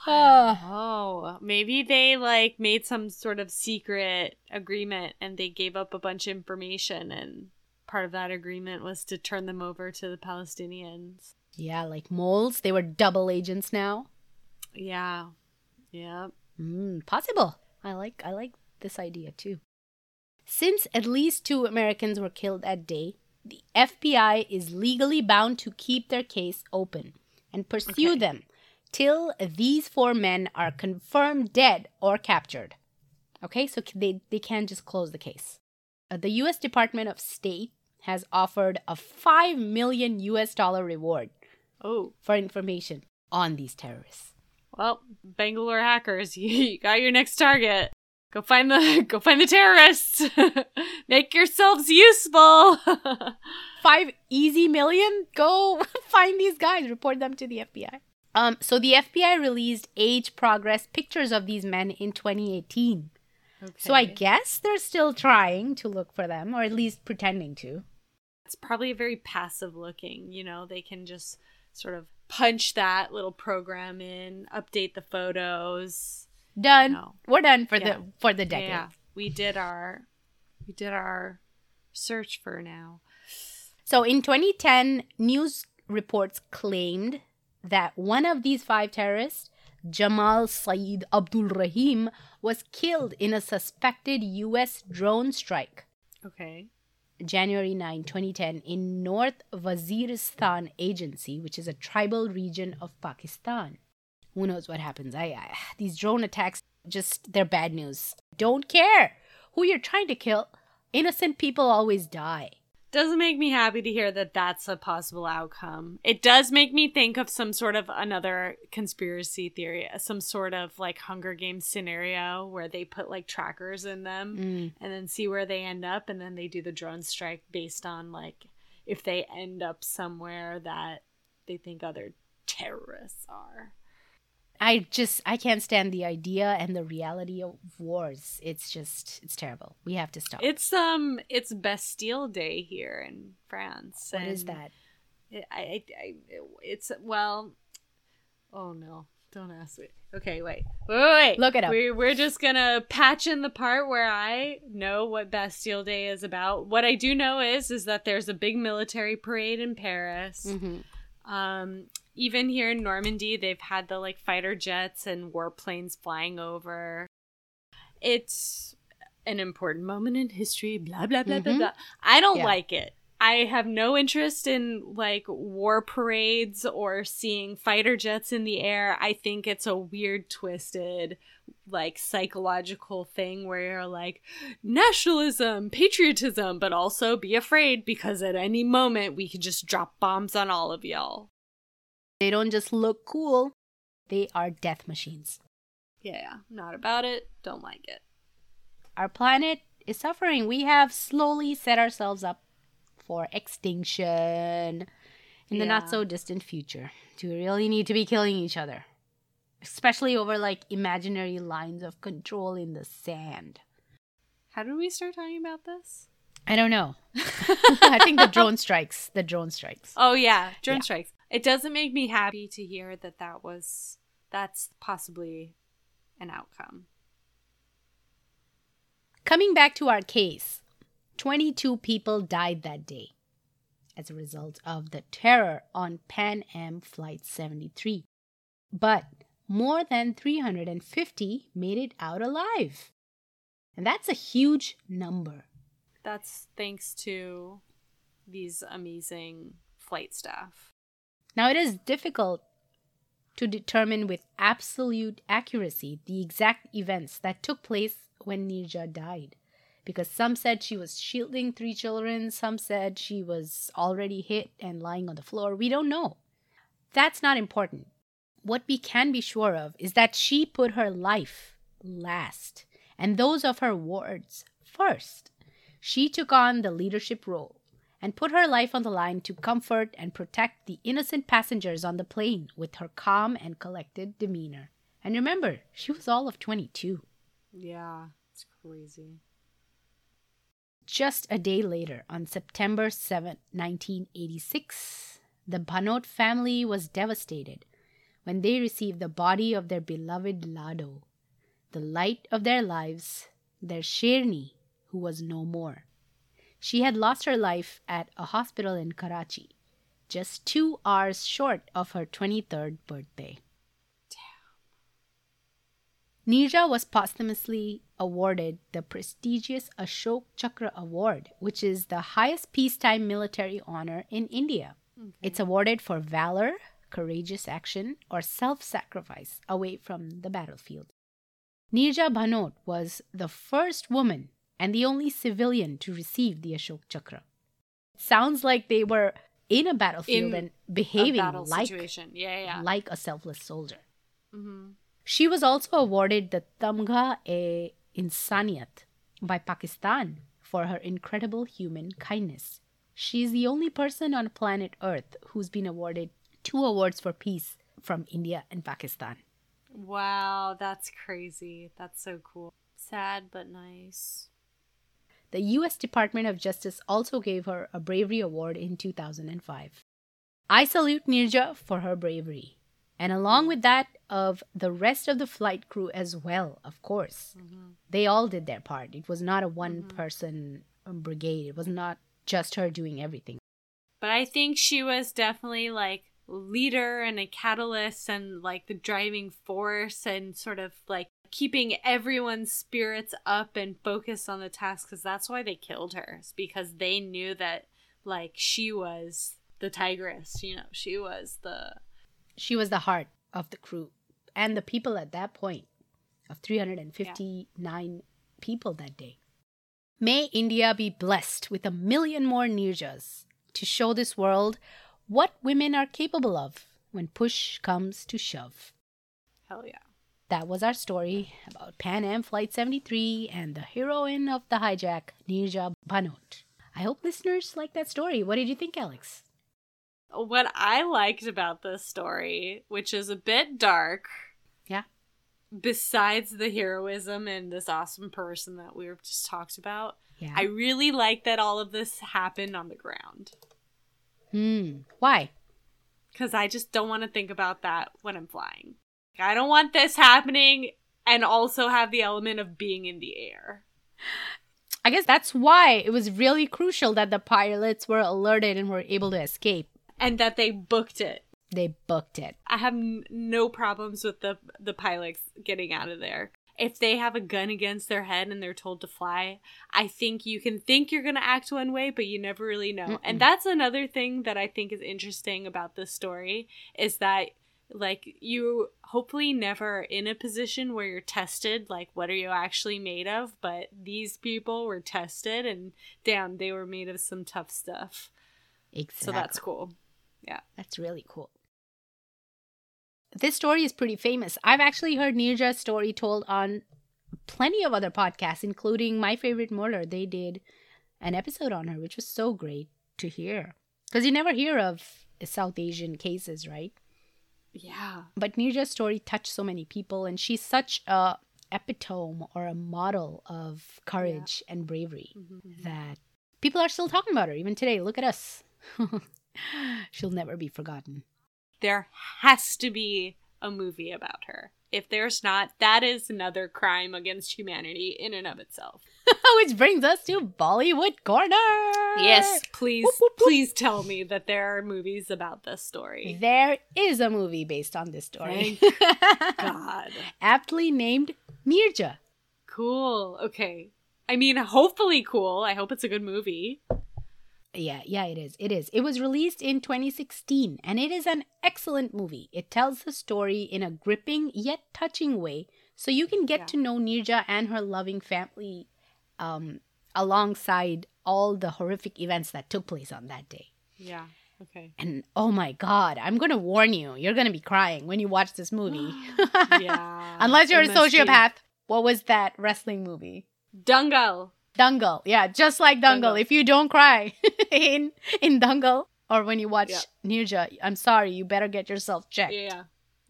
Oh, maybe they like made some sort of secret agreement and they gave up a bunch of information and part of that agreement was to turn them over to the Palestinians. yeah, like moles. They were double agents now. Yeah. Yeah. Mm, possible. I like I like this idea too. Since at least two Americans were killed that day, the FBI is legally bound to keep their case open and pursue Okay. them till these four men are confirmed dead or captured. Okay, so they, they can't just close the case. Uh, the US Department of State has offered a 5 million US dollar reward Oh, for information on these terrorists. well, Bangalore hackers, you got your next target. Go find the go find the terrorists. Make yourselves useful. five easy million go find these guys report them to the fbi um so the fbi released age progress pictures of these men in 2018 Okay. so i guess they're still trying to look for them or at least pretending to it's probably a very passive looking. You know, they can just sort of punch that little program in, update the photos. done No. we're done for Yeah. the for the decade Yeah, we did our we did our search for now. so in 2010 news reports claimed that one of these five terrorists Jamal Saeed Abdul Rahim was killed in a suspected US drone strike Okay. January 9, 2010, in North Waziristan Agency, which is a tribal region of Pakistan. Who knows what happens? I, I these drone attacks just they're bad news. Don't care who you're trying to kill. Innocent people always die. Doesn't make me happy to hear that that's a possible outcome. It does make me think of some sort of another conspiracy theory, some sort of like Hunger Games scenario where they put like trackers in them Mm. and then see where they end up and then they do the drone strike based on like if they end up somewhere that they think other terrorists are. I just I can't stand the idea and the reality of wars. It's just it's terrible. We have to stop. It's um it's Bastille Day here in France. what is that? It, I, I, I, it's well. Oh no! Don't ask me. Okay, wait, wait, wait. wait. Look it up. We're we're just gonna patch in the part where I know what Bastille Day is about. What I do know is is that there's a big military parade in Paris. Mhm. Um, even here in Normandy, they've had the like fighter jets and warplanes flying over. It's an important moment in history. Blah blah blah blah Mhm. blah. I don't Yeah. like it. I have no interest in like war parades or seeing fighter jets in the air. I think it's a weird, twisted, like psychological thing where you're like nationalism, patriotism, but also be afraid because at any moment we could just drop bombs on all of y'all. They don't just look cool. They are death machines. Yeah, not about it. Don't like it. our planet is suffering. We have slowly set ourselves up for extinction in the not so distant future. Do we really need to be killing each other? Especially over like imaginary lines of control in the sand. How did we start talking about this? I don't know. I think the drone strikes. The drone strikes. Oh yeah, drone Yeah. strikes. It doesn't make me happy to hear that that was that's possibly an outcome. Coming back to our case, 22 people died that day as a result of the terror on Pan Am Flight 73. But more than 350 made it out alive. And that's a huge number. That's thanks to these amazing flight staff. Now, it is difficult to determine with absolute accuracy the exact events that took place when Nirja died because some said she was shielding three children, some said she was already hit and lying on the floor. We don't know. That's not important. What we can be sure of is that she put her life last and those of her wards first. She took on the leadership role and put her life on the line to comfort and protect the innocent passengers on the plane with her calm and collected demeanor. And remember, she was all of 22. Yeah, it's crazy. Just a day later, on September 7, 1986, the Bhanot family was devastated when they received the body of their beloved Lado, the light of their lives, their Sherni, who was no more. She had lost her life at a hospital in Karachi, just two hours short of her 23rd birthday. Neerja was posthumously awarded the prestigious Ashok Chakra Award, which is the highest peacetime military honor in India. Okay. It's awarded for valor, courageous action, or self sacrifice away from the battlefield. Neerja Bhanot was the first woman and the only civilian to receive the Ashok Chakra. Sounds like they were in a battlefield in and behaving like, situation. Yeah, yeah. like a selfless soldier. Mm-hmm. She was also awarded the Tamgha e Insaniyat by Pakistan for her incredible human kindness. She is the only person on planet Earth who's been awarded two awards for peace from India and Pakistan. Wow, that's crazy. That's so cool. Sad but nice. The US Department of Justice also gave her a Bravery Award in 2005. I salute Neerja for her bravery, and along with that, of the rest of the flight crew as well, of course. Mm-hmm. They all did their part. It was not a one mm-hmm. person um, brigade, it was not just her doing everything. But I think she was definitely like leader and a catalyst and like the driving force and sort of like keeping everyone's spirits up and focused on the task because that's why they killed her. It's because they knew that like she was the tigress, you know, she was the she was the heart of the crew and the people at that point of 359 yeah. people that day. May India be blessed with a million more Neerjas to show this world what women are capable of when push comes to shove. Hell yeah. That was our story about Pan Am Flight 73 and the heroine of the hijack, Neerja Bhanot. I hope listeners like that story. What did you think, Alex? What I liked about this story, which is a bit dark. Yeah. Besides the heroism and this awesome person that we were just talked about, yeah. I really like that all of this happened on the ground. Hmm. Why? Because I just don't want to think about that when I'm flying. I don't want this happening and also have the element of being in the air. I guess that's why it was really crucial that the pilots were alerted and were able to escape. And that they booked it. They booked it. I have n- no problems with the the pilots getting out of there. If they have a gun against their head and they're told to fly, I think you can think you're going to act one way, but you never really know. Mm-mm. And that's another thing that I think is interesting about this story is that like you hopefully never in a position where you're tested like what are you actually made of? But these people were tested and damn they were made of some tough stuff. Exactly so that's cool. Yeah. That's really cool. This story is pretty famous. I've actually heard Neerja's story told on plenty of other podcasts including my favorite murder. They did an episode on her which was so great to hear. Because you never hear of south asian cases right yeah. But Neerja's story touched so many people, and she's such a epitome or a model of courage yeah. and bravery mm-hmm, mm-hmm. that people are still talking about her even today. Look at us. She'll never be forgotten. There has to be a movie about her. If there's not, that is another crime against humanity in and of itself. Which brings us to Bollywood Corner. Yes, please, whoop, whoop, whoop. please tell me that there are movies about this story. There is a movie based on this story. God. Aptly named Neerja. Cool. Okay. I mean, hopefully cool. I hope it's a good movie. Yeah, yeah, it is. It is. It was released in 2016 and it is an excellent movie. It tells the story in a gripping yet touching way so you can get yeah. to know Neerja and her loving family um, alongside all the horrific events that took place on that day. Yeah. Okay. And oh my god, I'm going to warn you. You're going to be crying when you watch this movie. yeah. Unless you're a must be sociopath. What was that wrestling movie? Dangal. Dangal. Yeah, just like Dangal. If you don't cry in in Dangal or when you watch Yeah. Nirja, I'm sorry, you better get yourself checked. Yeah.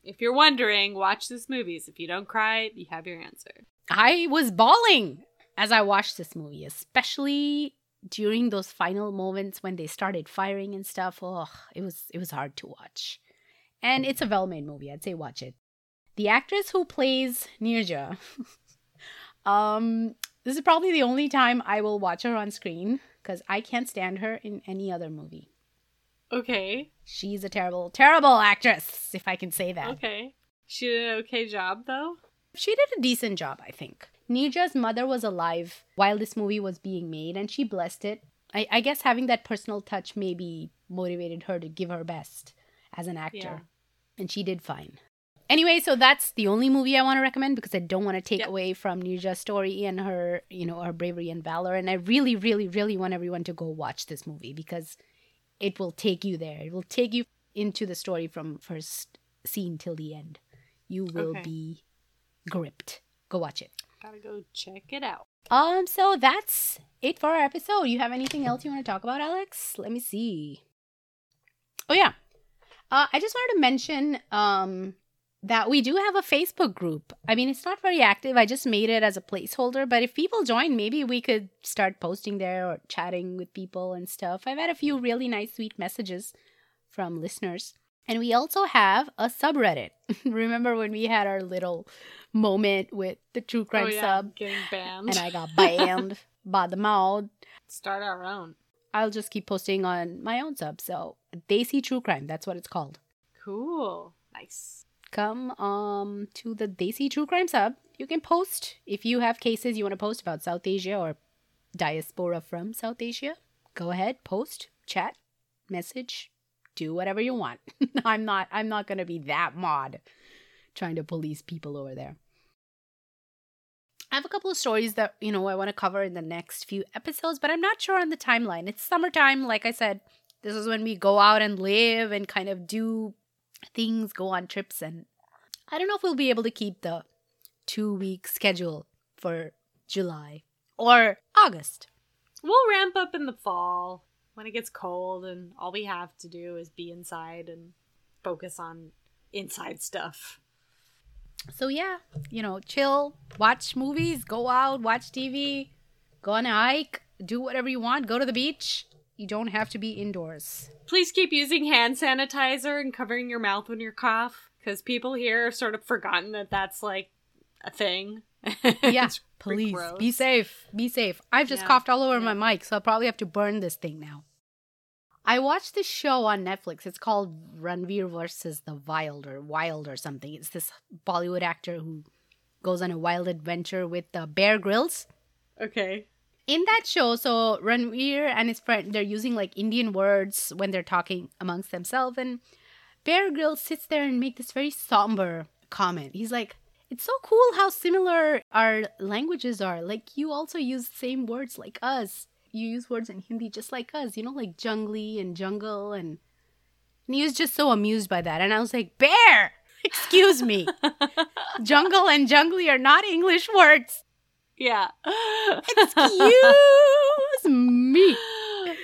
If you're wondering, watch this movies. If you don't cry, you have your answer. I was bawling as I watched this movie, especially during those final moments when they started firing and stuff. Oh, it was it was hard to watch. And it's a well-made movie. I'd say watch it. The actress who plays Nirja, um, this is probably the only time I will watch her on screen because I can't stand her in any other movie. Okay. She's a terrible, terrible actress, if I can say that. Okay. She did an okay job though. She did a decent job, I think. Nirja's mother was alive while this movie was being made, and she blessed it. I, I guess having that personal touch maybe motivated her to give her best as an actor. Yeah. And she did fine. Anyway, so that's the only movie I want to recommend because I don't want to take Yep. away from Nirja's story and her, you know, her bravery and valor. And I really, really, really want everyone to go watch this movie because it will take you there. It will take you into the story from first scene till the end. You will Okay. be gripped. Go watch it. Gotta go check it out. Um, so that's it for our episode. You have anything else you want to talk about, Alex? Let me see. Oh yeah. Uh, I just wanted to mention um that we do have a Facebook group. I mean, it's not very active. I just made it as a placeholder, but if people join, maybe we could start posting there or chatting with people and stuff. I've had a few really nice, sweet messages from listeners. And we also have a subreddit. Remember when we had our little moment with the true crime oh, yeah. sub? Getting banned. and I got banned by the mouth. Start our own. I'll just keep posting on my own sub. So they see True Crime, that's what it's called. Cool. Nice. Come um to the Desi True Crime sub. You can post if you have cases you want to post about South Asia or diaspora from South Asia. Go ahead, post, chat, message, do whatever you want. I'm not I'm not gonna be that mod trying to police people over there. I have a couple of stories that, you know, I want to cover in the next few episodes, but I'm not sure on the timeline. It's summertime, like I said. This is when we go out and live and kind of do things, go on trips, and I don't know if we'll be able to keep the two week schedule for July or August. We'll ramp up in the fall when it gets cold, and all we have to do is be inside and focus on inside stuff. So yeah, you know, chill, watch movies, go out, watch TV, go on a hike, do whatever you want, go to the beach. You don't have to be indoors. Please keep using hand sanitizer and covering your mouth when you cough, because people here have sort of forgotten that that's like a thing. Yeah, please gross. be safe. Be safe. I've just Yeah, coughed all over yeah. my mic, so I'll probably have to burn this thing now. I watched this show on Netflix. It's called Ranveer versus the Wild or Wild or something. It's this Bollywood actor who goes on a wild adventure with uh, Bear Grylls. Okay. in that show, so Ranveer and his friend they're using like Indian words when they're talking amongst themselves, and Bear Grylls sits there and makes this very somber comment. He's like, "It's so cool how similar our languages are. Like you also use the same words like us. You use words in Hindi just like us. You know, like jungly and jungle and." And he was just so amused by that, and I was like, "Bear, excuse me, jungle and jungly are not English words." Yeah. Excuse me.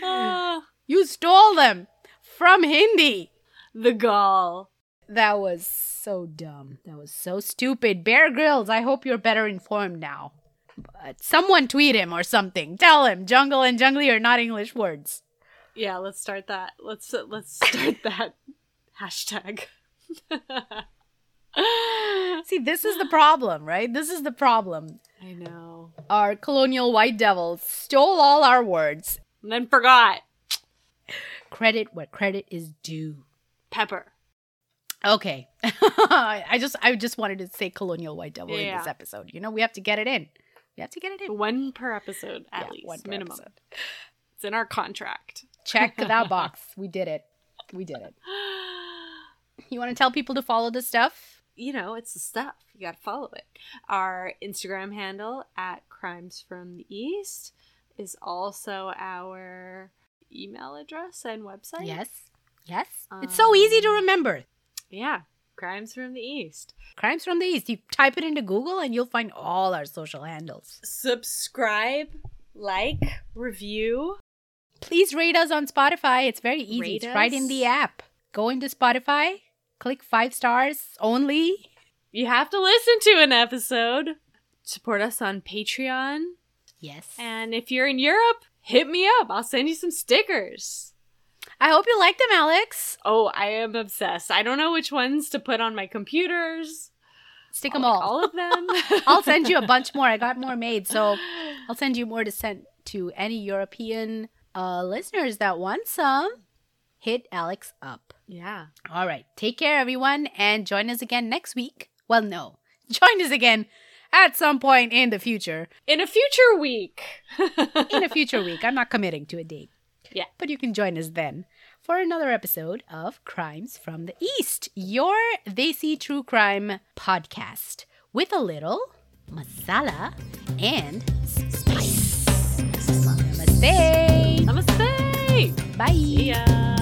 You stole them from Hindi. the gall. That was so dumb. That was so stupid. Bear Grylls, I hope you're better informed now. But someone tweet him or something. Tell him jungle and jungly are not English words. Yeah, let's start that. Let's uh, let's start that hashtag. See, this is the problem, right? This is the problem. I know. Our colonial white devils stole all our words. And then forgot Credit where credit is due. pepper. Okay. I just I just wanted to say colonial white devil in this episode. You know, we have to get it in. We have to get it in. One per episode at Yeah, least, one minimum. episode. It's in our contract. Check that box. We did it. We did it. You want to tell people to follow the stuff? you know, it's the stuff. You got to follow it. Our Instagram handle at Crimes from the East is also our email address and website. Yes. Yes. it's so easy to Um, remember. Yeah. Crimes from the East. Crimes from the East. You type it into Google and you'll find all our social handles. Subscribe, like, review. Please rate us on Spotify. It's very easy. Rate it's right in the app. Go into Spotify, click five stars only. You have to listen to an episode. Support us on Patreon. Yes. And if you're in Europe, hit me up. I'll send you some stickers. I hope you like them, Alex. Oh, I am obsessed. I don't know which ones to put on my computers. Stick I'll them all. All of them. I'll send you a bunch more. I got more made, so I'll send you more to send to any European uh, listeners that want some. Hit Alex up. Yeah. All right. Take care, everyone, and join us again next week. Well, no. Join us again at some point in the future. In a future week. In a future week. I'm not committing to a date. Yeah. But you can join us then for another episode of Crimes from the East, your Desi True Crime podcast with a little masala and spice. Namaste. Namaste. Bye.